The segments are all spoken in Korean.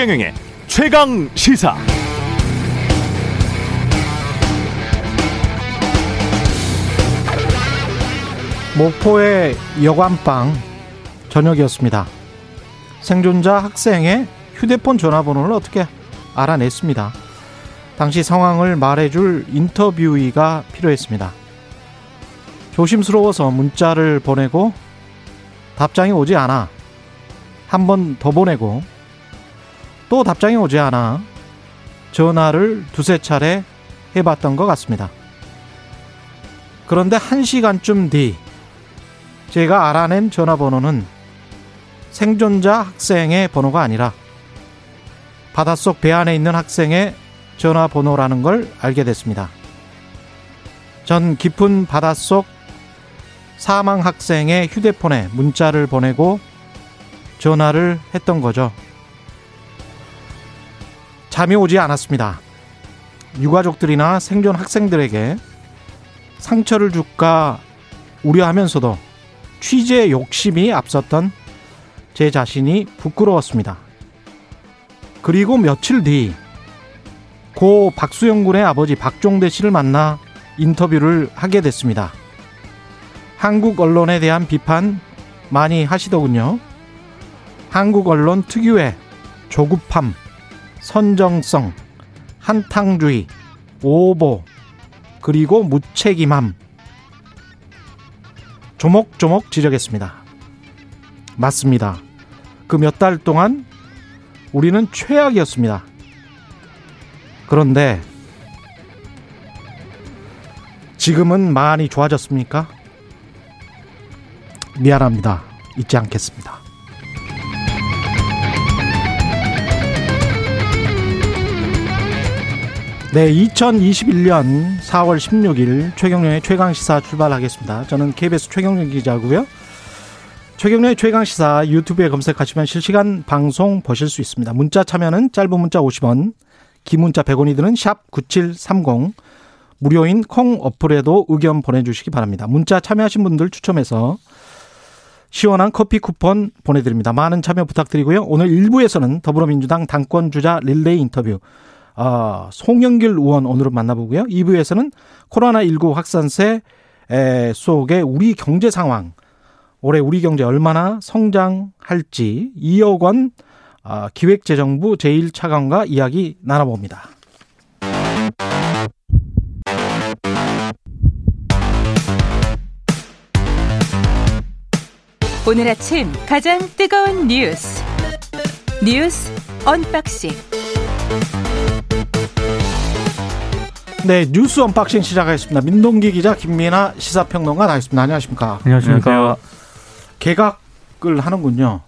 최경영의 최강 시사. 목포의 여관방 저녁이었습니다. 생존자 학생의 휴대폰 전화번호를 어떻게 알아냈습니다. 당시 상황을 말해줄 인터뷰이가 필요했습니다. 조심스러워서 문자를 보내고 답장이 오지 않아 한 번 더 보내고 또 답장이 오지 않아 전화를 두세 차례 해봤던 것 같습니다. 그런데 한 시간쯤 뒤 제가 알아낸 전화번호는 생존자 학생의 번호가 아니라 바닷속 배 안에 있는 학생의 전화번호라는 걸 알게 됐습니다. 전 깊은 바닷속 사망 학생의 휴대폰에 문자를 보내고 전화를 했던 거죠. 잠이 오지 않았습니다. 유가족들이나 생존 학생들에게 상처를 줄까 우려하면서도 취재 욕심이 앞섰던 제 자신이 부끄러웠습니다. 그리고 며칠 뒤, 고 박수영 군의 아버지 박종대 씨를 만나 인터뷰를 하게 됐습니다. 한국 언론에 대한 비판 많이 하시더군요. 한국 언론 특유의 조급함, 선정성, 한탕주의, 오보, 그리고 무책임함. 조목조목 지적했습니다. 맞습니다. 그 몇 달 동안 우리는 최악이었습니다. 그런데 지금은 많이 좋아졌습니까? 미안합니다. 잊지 않겠습니다. 네, 2021년 4월 16일 최경련의 최강 시사 출발하겠습니다. 저는 KBS 최경련 기자고요. 최경련의 최강 시사 유튜브에 검색하시면 실시간 방송 보실 수 있습니다. 문자 참여는 짧은 문자 50원, 긴 문자 100원이 드는 샵 9730, 무료인 콩 어플에도 의견 보내주시기 바랍니다. 문자 참여하신 분들 추첨해서 시원한 커피 쿠폰 보내드립니다. 많은 참여 부탁드리고요. 오늘 1부에서는 더불어민주당 당권 주자 릴레이 인터뷰 어, 송영길 의원 오늘은 만나보고요. 2부에서는 코로나19 확산세 속에 우리 경제 상황, 올해 우리 경제 얼마나 성장할지 2억 원 어, 기획재정부 제1차관과 이야기 나눠봅니다. 오늘 아침 가장 뜨거운 뉴스 뉴스 unboxing 네, 뉴스 unboxing 시작하겠습니다. 민동기 기자, 김민아 시사평론가 나와 있습니다. 안녕하십니까? 안녕하십니까? 개각을 하는군요.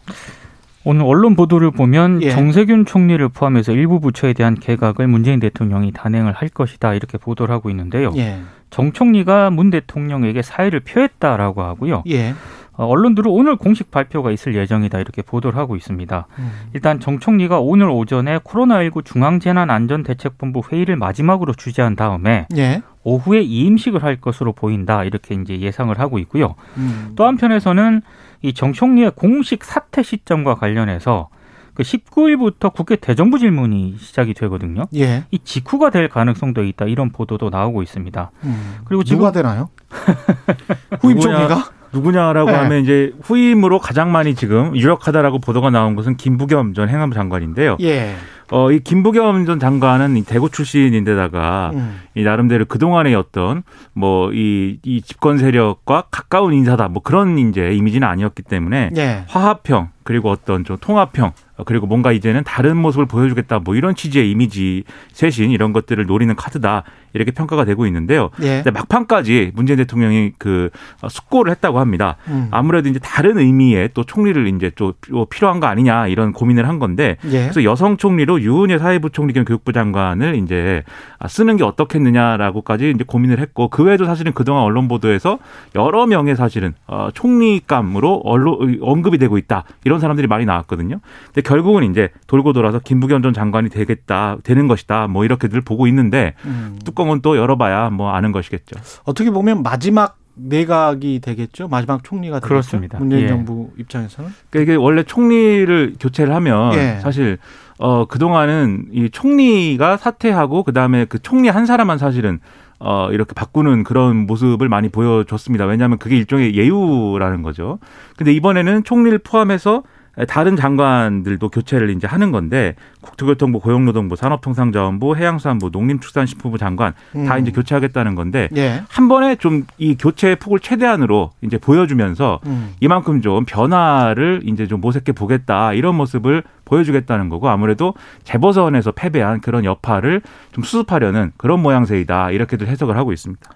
오늘 언론 보도를 보면 예. 정세균 총리를 포함해서 일부 부처에 대한 개각을 문재인 대통령이 단행을 할 것이다 이렇게 보도를 하고 있는데요. 예. 정 총리가 문 대통령에게 사의를 표했다라고 하고요. 예. 어, 언론들은 오늘 공식 발표가 있을 예정이다 이렇게 보도를 하고 있습니다. 음. 일단 정 총리가 오늘 오전에 코로나19 중앙재난안전대책본부 회의를 마지막으로 주재한 다음에 예. 오후에 이임식을 할 것으로 보인다 이렇게 이제 예상을 하고 있고요. 음. 또 한편에서는 이 정 총리의 공식 사퇴 시점과 관련해서 그 19일부터 국회 대정부 질문이 시작이 되거든요. 예. 이 직후가 될 가능성도 있다 이런 보도도 나오고 있습니다. 음. 그리고 지금 누가 되나요? 후임? 총리가? 누구냐라고 네. 하면 이제 후임으로 가장 많이 지금 유력하다라고 보도가 나온 것은 김부겸 전 행안부 장관인데요. 예. 어, 이 김부겸 전 장관은 이 대구 출신인데다가 음. 이 나름대로 그동안의 어떤 뭐이 이 집권 세력과 가까운 인사다 뭐 그런 이제 이미지는 아니었기 때문에 예. 화합형 그리고 어떤 좀 통합형 그리고 뭔가 이제는 다른 모습을 보여주겠다 뭐 이런 취지의 이미지 쇄신 이런 것들을 노리는 카드다 이렇게 평가가 되고 있는데요. 예. 막판까지 문재인 대통령이 그 숙고를 했다고 합니다. 음. 아무래도 이제 다른 의미의 또 총리를 이제 좀 필요한 거 아니냐 이런 고민을 한 건데 예. 그래서 여성 총리로 유은혜 사회부 총리 겸 교육부 장관을 이제 쓰는 게 어떻겠느냐라고까지 이제 고민을 했고 그 외에도 사실은 그동안 언론 보도에서 여러 명의 사실은 어, 총리감으로 언론 언급이 되고 있다 이런 사람들이 많이 나왔거든요. 근데 결국은 이제 돌고 돌아서 김부겸 전 장관이 되겠다 되는 것이다 뭐 이렇게들 보고 있는데 음. 뚜껑은 또 열어봐야 뭐 아는 것이겠죠. 어떻게 보면 마지막 내각이 되겠죠. 마지막 총리가 되겠죠. 그렇습니다. 문재인 예. 정부 입장에서는. 그러니까 이게 원래 총리를 교체를 하면 예. 사실 어 그 동안은 이 총리가 사퇴하고 그 다음에 그 총리 한 사람만 사실은 어, 이렇게 바꾸는 그런 모습을 많이 보여줬습니다. 왜냐하면 그게 일종의 예우라는 거죠. 근데 이번에는 총리를 포함해서 다른 장관들도 교체를 이제 하는 건데 국토교통부, 고용노동부, 산업통상자원부, 해양수산부, 농림축산식품부 장관 다 음. 이제 교체하겠다는 건데 예. 한 번에 좀 이 교체의 폭을 최대한으로 이제 보여주면서 음. 이만큼 좀 변화를 이제 좀 모색해 보겠다 이런 모습을 보여주겠다는 거고 아무래도 재보선에서 패배한 그런 여파를 좀 수습하려는 그런 모양새이다 이렇게들 해석을 하고 있습니다.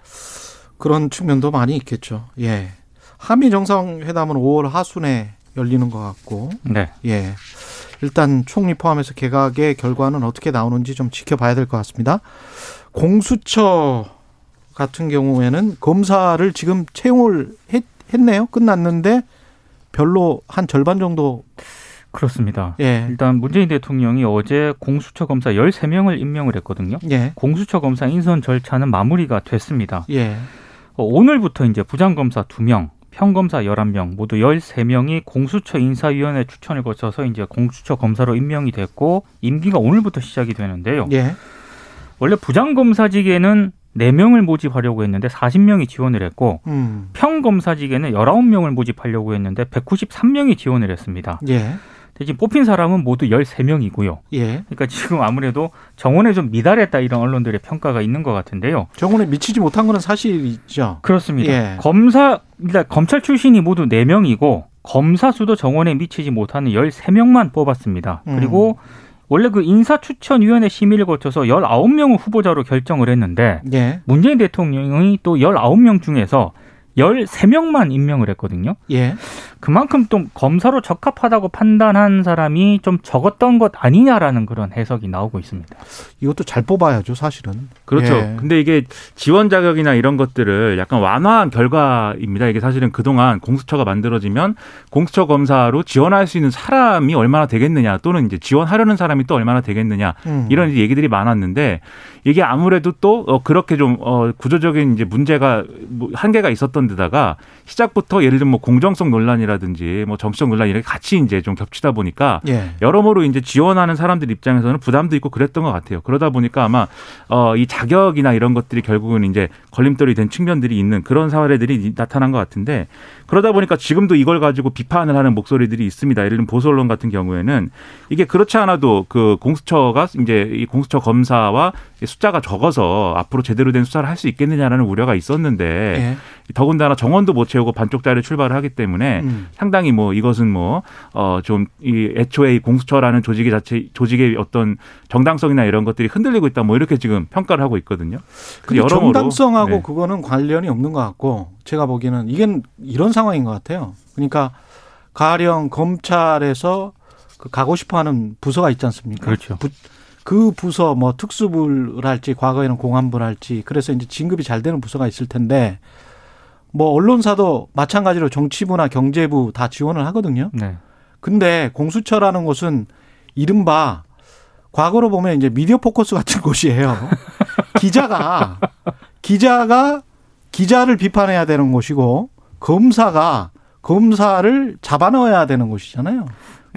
그런 측면도 많이 있겠죠. 예. 한미 정상회담은 5월 하순에 열리는 것 같고, 네. 예. 일단 총리 포함해서 개각의 결과는 어떻게 나오는지 좀 지켜봐야 될 것 같습니다. 공수처 같은 경우에는 검사를 지금 채용을 했, 했네요. 끝났는데 별로 한 절반 정도, 그렇습니다. 예. 일단 문재인 대통령이 어제 공수처 검사 13명을 임명을 했거든요. 예. 공수처 검사 인선 절차는 마무리가 됐습니다. 예. 어, 오늘부터 이제 부장검사 2명, 평검사 11명, 모두 13명이 공수처 인사위원회 추천을 거쳐서 이제 공수처 검사로 임명이 됐고 임기가 오늘부터 시작이 되는데요. 예. 원래 부장검사직에는 4명을 모집하려고 했는데 40명이 지원을 했고 음. 평검사직에는 19명을 모집하려고 했는데 193명이 지원을 했습니다. 예. 대신 뽑힌 사람은 모두 13명이고요. 예. 그러니까 지금 아무래도 정원에 좀 미달했다 이런 언론들의 평가가 있는 것 같은데요. 정원에 미치지 못한 거는 사실이죠. 그렇습니다. 예. 검사 일단 검찰 출신이 모두 4명이고 검사 수도 정원에 미치지 못하는 13명만 뽑았습니다. 음. 그리고 원래 그 인사추천위원회 심의를 거쳐서 19명을 후보자로 결정을 했는데 예. 문재인 대통령이 또 19명 중에서 13명만 임명을 했거든요. 예. 그만큼 좀 검사로 적합하다고 판단한 사람이 좀 적었던 것 아니냐라는 그런 해석이 나오고 있습니다. 이것도 잘 뽑아야죠, 사실은. 그렇죠. 예. 근데 이게 지원 자격이나 이런 것들을 약간 완화한 결과입니다. 이게 사실은 그동안 공수처가 만들어지면 공수처 검사로 지원할 수 있는 사람이 얼마나 되겠느냐 또는 이제 지원하려는 사람이 또 얼마나 되겠느냐 음. 이런 이제 얘기들이 많았는데 이게 아무래도 또 어, 그렇게 좀 어, 구조적인 이제 문제가 뭐 한계가 있었던 데다가 시작부터 예를 들면 뭐 공정성 논란이라든지 뭐 정치적 논란 이렇게 같이 이제 좀 겹치다 보니까 예. 여러모로 이제 지원하는 사람들 입장에서는 부담도 있고 그랬던 것 같아요. 그러다 보니까 아마 어, 이 자격이나 이런 것들이 결국은 이제 걸림돌이 된 측면들이 있는 그런 사례들이 나타난 것 같은데 그러다 보니까 지금도 이걸 가지고 비판을 하는 목소리들이 있습니다. 예를 들면 보수 언론 같은 경우에는 이게 그렇지 않아도 그 공수처가 이제 이 공수처 검사와 숫자가 적어서 앞으로 제대로 된 수사를 할 수 있겠느냐라는 우려가 있었는데 예. 더군다나 정원도 못 채우고 반쪽짜리 출발을 하기 때문에 음. 상당히 뭐 이것은 뭐어좀이 애초에 이 공수처라는 조직의 자체 조직의 어떤 정당성이나 이런 것들이 흔들리고 있다 뭐 이렇게 지금 평가를 하고 있거든요. 근데 여러모로, 정당성하고 네. 그거는 관련이 없는 것 같고 제가 보기에는 이게 이런 상황인 것 같아요. 그러니까 가령 검찰에서 그 가고 싶어하는 부서가 있지 않습니까? 그렇죠. 부- 그 부서 뭐 특수부를 할지 과거에는 공안부를 할지 그래서 이제 진급이 잘 되는 부서가 있을 텐데 뭐 언론사도 마찬가지로 정치부나 경제부 다 지원을 하거든요. 네. 근데 공수처라는 곳은 이른바 과거로 보면 이제 미디어 포커스 같은 곳이에요. 기자가 기자가 기자를 비판해야 되는 곳이고 검사가 검사를 잡아넣어야 되는 곳이잖아요.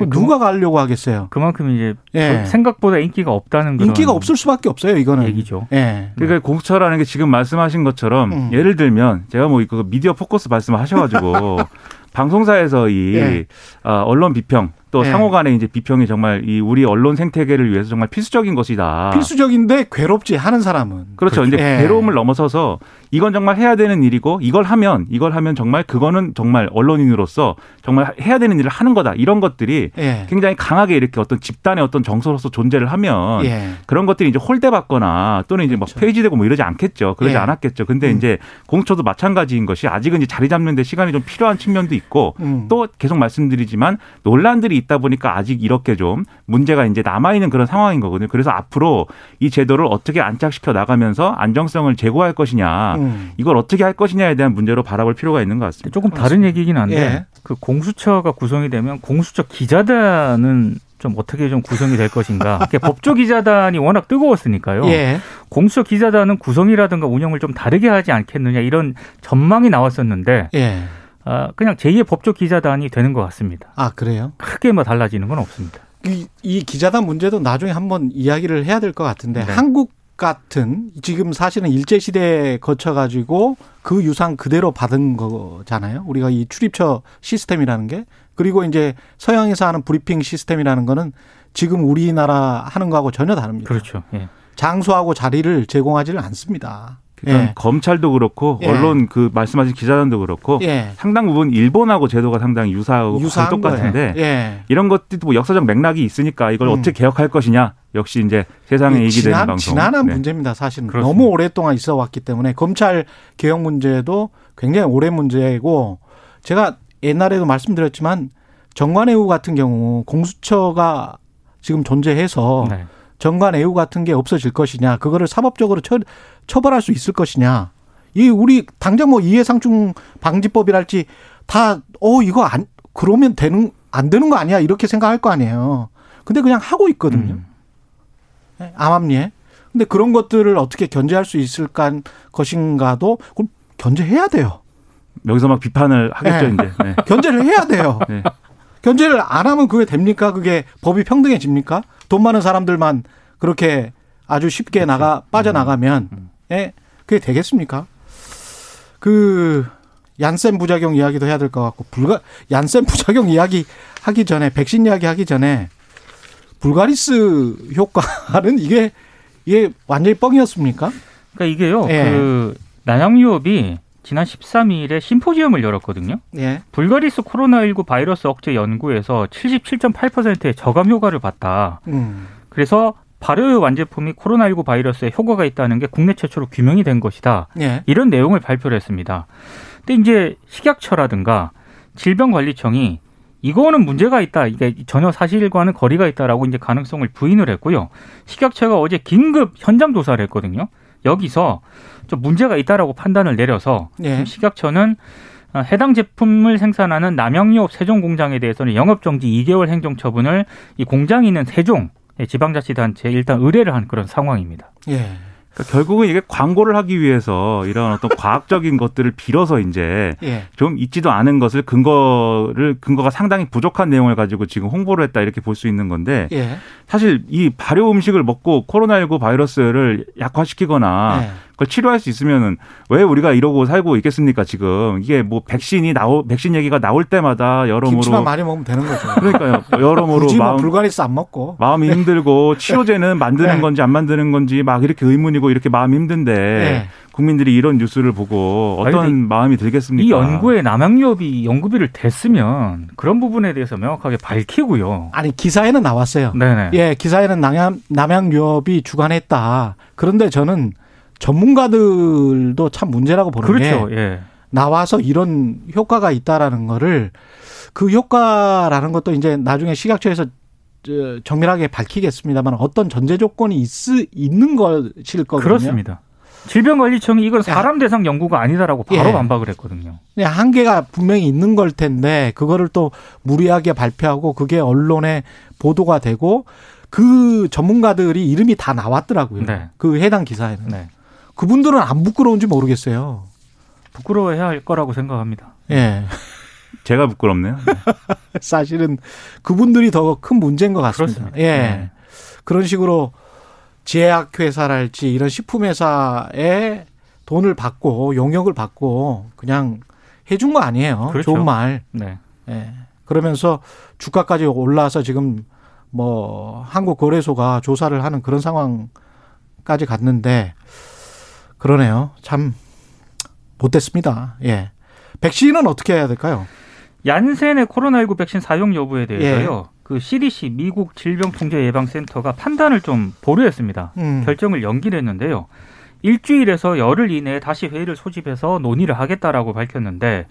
그그 누가 가려고 하겠어요? 그만큼 이제 예. 생각보다 인기가 없다는 그런 인기가 없을 수밖에 없어요. 이거는 얘기죠. 예. 그러니까 공수처라는 게 지금 말씀하신 것처럼 음. 예를 들면 제가 뭐 이거 미디어 포커스 말씀하셔가지고 방송사에서 이 예. 어, 언론 비평 또 예. 상호 간의 이제 비평이 정말 이 우리 언론 생태계를 위해서 정말 필수적인 것이다. 필수적인데 괴롭지 하는 사람은 그렇죠. 이제 예. 괴로움을 넘어서서 이건 정말 해야 되는 일이고 이걸 하면 이걸 하면 정말 그거는 정말 언론인으로서 정말 해야 되는 일을 하는 거다. 이런 것들이 예. 굉장히 강하게 이렇게 어떤 집단의 어떤 정서로서 존재를 하면 예. 그런 것들이 이제 홀대받거나 또는 이제 막 그렇죠. 폐지되고 뭐 이러지 않겠죠. 그러지 예. 않았겠죠. 근데 음. 이제 공처도 마찬가지인 것이 아직은 이제 자리 잡는 데 시간이 좀 필요한 측면도 있고 음. 또 계속 말씀드리지만 논란들이 있다 보니까 아직 이렇게 좀 문제가 이제 남아 있는 그런 상황인 거거든요. 그래서 앞으로 이 제도를 어떻게 안착시켜 나가면서 안정성을 제고할 것이냐, 음. 이걸 어떻게 할 것이냐에 대한 문제로 바라볼 필요가 있는 것 같습니다. 조금 다른 얘기긴 한데 예. 그 공수처가 구성이 되면 공수처 기자단은 좀 어떻게 좀 구성이 될 것인가. 법조 기자단이 워낙 뜨거웠으니까요. 예. 공수처 기자단은 구성이라든가 운영을 좀 다르게 하지 않겠느냐 이런 전망이 나왔었는데 예. 아, 그냥 제2의 법조 기자단이 되는 것 같습니다. 아 그래요? 크게 뭐 달라지는 건 없습니다. 이, 이 기자단 문제도 나중에 한번 이야기를 해야 될 것 같은데 네. 한국 같은 지금 사실은 일제 시대에 거쳐 가지고 그 유산 그대로 받은 거잖아요. 우리가 이 출입처 시스템이라는 게 그리고 이제 서양에서 하는 브리핑 시스템이라는 거는 지금 우리나라 하는 거하고 전혀 다릅니다. 그렇죠. 예. 장소하고 자리를 제공하지는 않습니다. 그러니까 예. 검찰도 그렇고 예. 언론 그 말씀하신 기자단도 그렇고 예. 상당 부분 일본하고 제도가 상당히 유사하고 똑같은데. 예. 이런 것들도 뭐 역사적 맥락이 있으니까 이걸 음. 어떻게 개혁할 것이냐 역시 이제 세상에 얘기되는 지난, 방송. 지난한 네. 문제입니다. 사실은 그렇습니다. 너무 오랫동안 있어 왔기 때문에 검찰 개혁 문제도 굉장히 오래 문제고 제가 옛날에도 말씀드렸지만 정관예우 같은 경우 공수처가 지금 존재해서 네. 정관예우 같은 게 없어질 것이냐 그거를 사법적으로 처, 처벌할 수 있을 것이냐 이 우리 당장 뭐 이해상충 방지법이랄지 다 어 이거 안 그러면 되는 안 되는 거 아니야 이렇게 생각할 거 아니에요. 근데 그냥 하고 있거든요. 음. 네, 암암리에. 근데 그런 것들을 어떻게 견제할 수 있을까 것인가도 그럼 견제해야 돼요. 여기서 막 비판을 하겠죠 네. 이제. 네. 견제를 해야 돼요. 네. 견제를 안 하면 그게 됩니까? 그게 법이 평등해집니까? 돈 많은 사람들만 그렇게 아주 쉽게 나가 빠져나가면 음. 예, 그게 되겠습니까? 그 얀센 부작용 이야기도 해야 될 것 같고 불가 얀센 부작용 이야기 하기 전에 백신 이야기 하기 전에 불가리스 효과는 이게 이게 완전히 뻥이었습니까? 그러니까 이게요. 예. 그 난양 유업이 지난 13일에 심포지엄을 열었거든요. 예. 불가리스 코로나19 바이러스 억제 연구에서 77.8%의 저감 효과를 봤다. 음. 그래서 발효 완제품이 코로나19 바이러스에 효과가 있다는 게 국내 최초로 규명이 된 것이다. 예. 이런 내용을 발표를 했습니다. 근데 이제 식약처라든가 질병관리청이 이거는 문제가 있다. 이게 전혀 사실과는 거리가 있다라고 이제 가능성을 부인을 했고요. 식약처가 어제 긴급 현장 조사를 했거든요. 여기서 좀 문제가 있다라고 판단을 내려서 예. 지금 식약처는 어, 해당 제품을 생산하는 남양유업 세종 공장에 대해서는 영업 정지 2개월 행정 처분을 이 공장이 있는 세종 지방자치단체에 일단 의뢰를 한 그런 상황입니다. 예. 그러니까 결국은 이게 광고를 하기 위해서 이런 어떤 과학적인 것들을 빌어서 이제 예. 좀 있지도 않은 것을 근거를 근거가 상당히 부족한 내용을 가지고 지금 홍보를 했다 이렇게 볼 수 있는 건데 예. 사실 이 발효 음식을 먹고 코로나19 바이러스를 약화시키거나 예. 그걸 치료할 수 있으면은 왜 우리가 이러고 살고 있겠습니까 지금 이게 뭐 백신이 나오 백신 얘기가 나올 때마다 여러모로 김치만 많이 먹으면 되는 거죠. 그러니까요 여러모로 굳이 뭐 마음 불가리스 안 먹고. 마음이 힘들고 치료제는 만드는 네. 건지 안 만드는 건지 막 이렇게 의문이고 이렇게 마음이 힘든데 네. 국민들이 이런 뉴스를 보고 어떤 마음이 들겠습니까? 이 연구에 남양유업이 연구비를 댔으면 그런 부분에 대해서 명확하게 밝히고요. 아니 기사에는 나왔어요. 네네. 예, 기사에는 남양 남양유업이 주관했다. 그런데 저는 전문가들도 참 문제라고 보는 그렇죠. 게 예. 나와서 이런 효과가 있다라는 거를 그 효과라는 것도 이제 나중에 식약처에서 저, 정밀하게 밝히겠습니다만 어떤 전제 조건이 있, 있는 것일 거거든요. 그렇습니다. 질병관리청이 이건 사람 대상 연구가 아니다라고 바로 예. 반박을 했거든요. 그냥 한계가 분명히 있는 걸 텐데 그거를 또 무리하게 발표하고 그게 언론에 보도가 되고 그 전문가들이 이름이 다 나왔더라고요. 네. 그 해당 기사에는. 네. 그분들은 안 부끄러운지 모르겠어요. 부끄러워해야 할 거라고 생각합니다. 예. 제가 부끄럽네요. 사실은 그분들이 더 큰 문제인 것 같습니다. 그렇습니다. 예. 네. 그런 식으로 제약회사랄지 이런 식품회사에 돈을 받고 용역을 받고 그냥 해준 거 아니에요. 그렇죠. 좋은 말. 네. 예. 그러면서 주가까지 올라와서 지금 뭐 한국 거래소가 조사를 하는 그런 상황까지 갔는데 그러네요. 참 못됐습니다. 예. 백신은 어떻게 해야 될까요? 얀센의 코로나19 백신 사용 여부에 대해서요. 예. 그 CDC 미국 질병통제예방센터가 판단을 좀 보류했습니다. 음. 결정을 연기를 했는데요. 일주일에서 열흘 이내에 다시 회의를 소집해서 논의를 하겠다라고 밝혔는데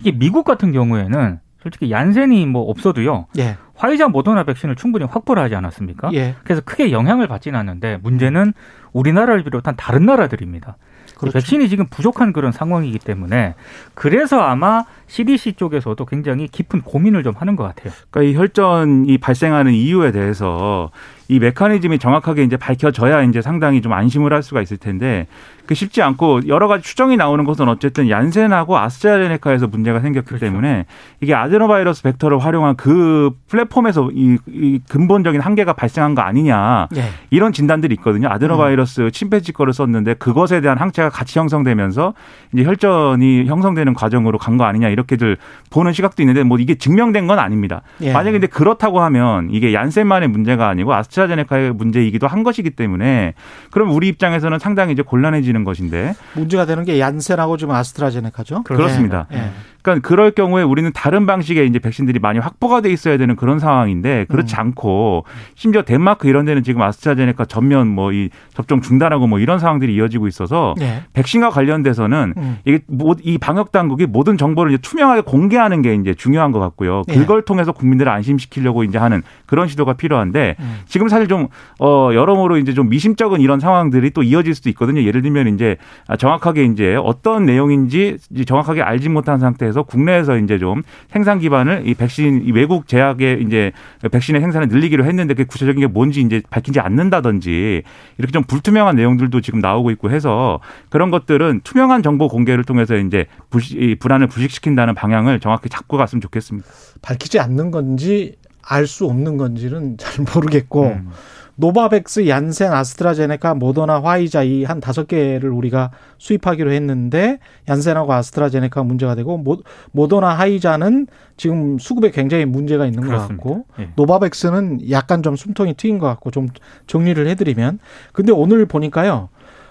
이게 미국 같은 경우에는 솔직히 얀센이 뭐 없어도요. 예. 화이자 모더나 백신을 충분히 확보를 하지 않았습니까? 예. 그래서 크게 영향을 받지는 않는데 문제는 우리나라를 비롯한 다른 나라들입니다. 그렇죠. 백신이 지금 부족한 그런 상황이기 때문에 그래서 아마 CDC 쪽에서도 굉장히 깊은 고민을 좀 하는 것 같아요. 그러니까 이 혈전이 발생하는 이유에 대해서 이 메커니즘이 정확하게 이제 밝혀져야 이제 상당히 좀 안심을 할 수가 있을 텐데 그 쉽지 않고 여러 가지 추정이 나오는 것은 어쨌든 얀센하고 아스트라제네카에서 문제가 생겼기 그렇죠. 때문에 이게 아데노바이러스 벡터를 활용한 그 플랫폼에서 이, 이 근본적인 한계가 발생한 거 아니냐 예. 이런 진단들이 있거든요. 아데노바이러스 침팬지 거를 썼는데 그것에 대한 항체가 같이 형성되면서 이제 혈전이 형성되는 과정으로 간 거 아니냐 이렇게들 보는 시각도 있는데 뭐 이게 증명된 건 아닙니다. 예. 만약에 근데 그렇다고 하면 이게 얀센만의 문제가 아니고 아스트 라제네카의 문제이기도 한 것이기 때문에 그럼 우리 입장에서는 상당히 이제 곤란해지는 것인데 문제가 되는 게 얀센하고 지금 아스트라제네카죠. 그렇습니다. 예. 예. 그러니까 그럴 경우에 우리는 다른 방식의 이제 백신들이 많이 확보가 돼 있어야 되는 그런 상황인데 그렇지 음. 않고 심지어 덴마크 이런 데는 지금 아스트라제네카 전면 뭐 이 접종 중단하고 뭐 이런 상황들이 이어지고 있어서 예. 백신과 관련돼서는 음. 이게 모- 이 방역 당국이 모든 정보를 이제 투명하게 공개하는 게 이제 중요한 것 같고요. 예. 그걸 통해서 국민들을 안심시키려고 이제 하는 그런 시도가 필요한데 음. 지금 사실 좀 어, 여러모로 이제 좀 미심쩍은 이런 상황들이 또 이어질 수도 있거든요. 예를 들면 이제 아, 정확하게 이제 어떤 내용인지 정확하게 알지 못한 상태에서 국내에서 이제 좀 생산 기반을 이 백신 이 외국 제약의 이제 백신의 생산을 늘리기로 했는데 그 구체적인 게 뭔지 이제 밝히지 않는다든지 이렇게 좀 불투명한 내용들도 지금 나오고 있고 해서 그런 것들은 투명한 정보 공개를 통해서 이제 불시, 이 불안을 부식시킨다는 방향을 정확히 잡고 갔으면 좋겠습니다. 밝히지 않는 건지 알 수 없는 건지는 잘 모르겠고 음. 노바백스, 얀센, 아스트라제네카, 모더나, 화이자 이 한 다섯 개를 우리가 수입하기로 했는데 얀센하고 아스트라제네카 문제가 되고 모, 모더나, 화이자는 지금 수급에 굉장히 문제가 있는 것 그렇습니다. 같고 예. 노바백스는 약간 좀 숨통이 트인 것 같고 좀 정리를 해드리면 근데 오늘 보니까요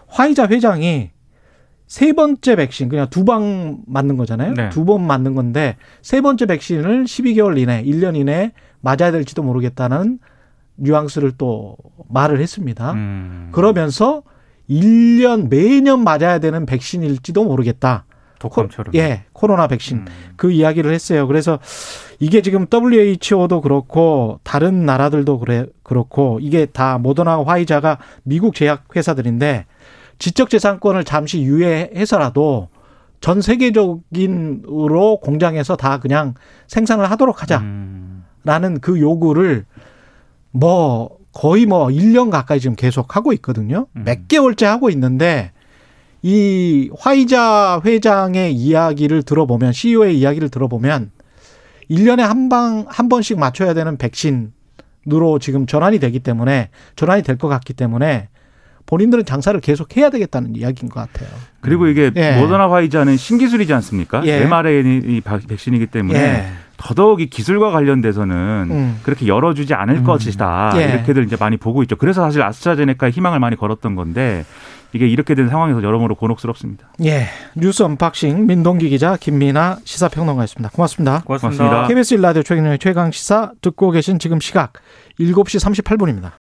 화이자 회장이 세 번째 백신 그냥 두 방 맞는 거잖아요. 네. 두번 맞는 건데 세 번째 백신을 12개월 이내, 1년 이내 맞아야 될지도 모르겠다는 뉘앙스를 또 말을 했습니다. 음. 그러면서 1년 매년 맞아야 되는 백신일지도 모르겠다. 독감처럼. 예, 코로나 백신. 음. 그 이야기를 했어요. 그래서 이게 지금 WHO도 그렇고 다른 나라들도 그래 그렇고 이게 다 모더나 화이자가 미국 제약 회사들인데 지적 재산권을 잠시 유예해서라도 전 세계적인으로 공장에서 다 그냥 생산을 하도록 하자라는 음. 그 요구를 뭐 거의 뭐 1년 가까이 지금 계속 하고 있거든요. 음. 몇 개월째 하고 있는데 이 화이자 회장의 이야기를 들어보면 CEO의 이야기를 들어보면 1년에 한 방 한 번씩 맞춰야 되는 백신으로 지금 전환이 되기 때문에 전환이 될 것 같기 때문에 본인들은 장사를 계속 해야 되겠다는 이야기인 것 같아요. 그리고 이게 예. 모더나 화이자는 신기술이지 않습니까? 예. mRNA 백신이기 때문에 예. 더더욱이 기술과 관련돼서는 음. 그렇게 열어주지 않을 음. 것이다 예. 이렇게들 이제 많이 보고 있죠. 그래서 사실 아스트라제네카에 희망을 많이 걸었던 건데 이게 이렇게 된 상황에서 여러모로 곤혹스럽습니다. 예. 뉴스 unboxing 민동기 기자 김민아 시사평론가였습니다. 고맙습니다. 고맙습니다. 고맙습니다. KBS 1라디오 최경영의 최강 시사 듣고 계신 지금 시각 7시 38분입니다.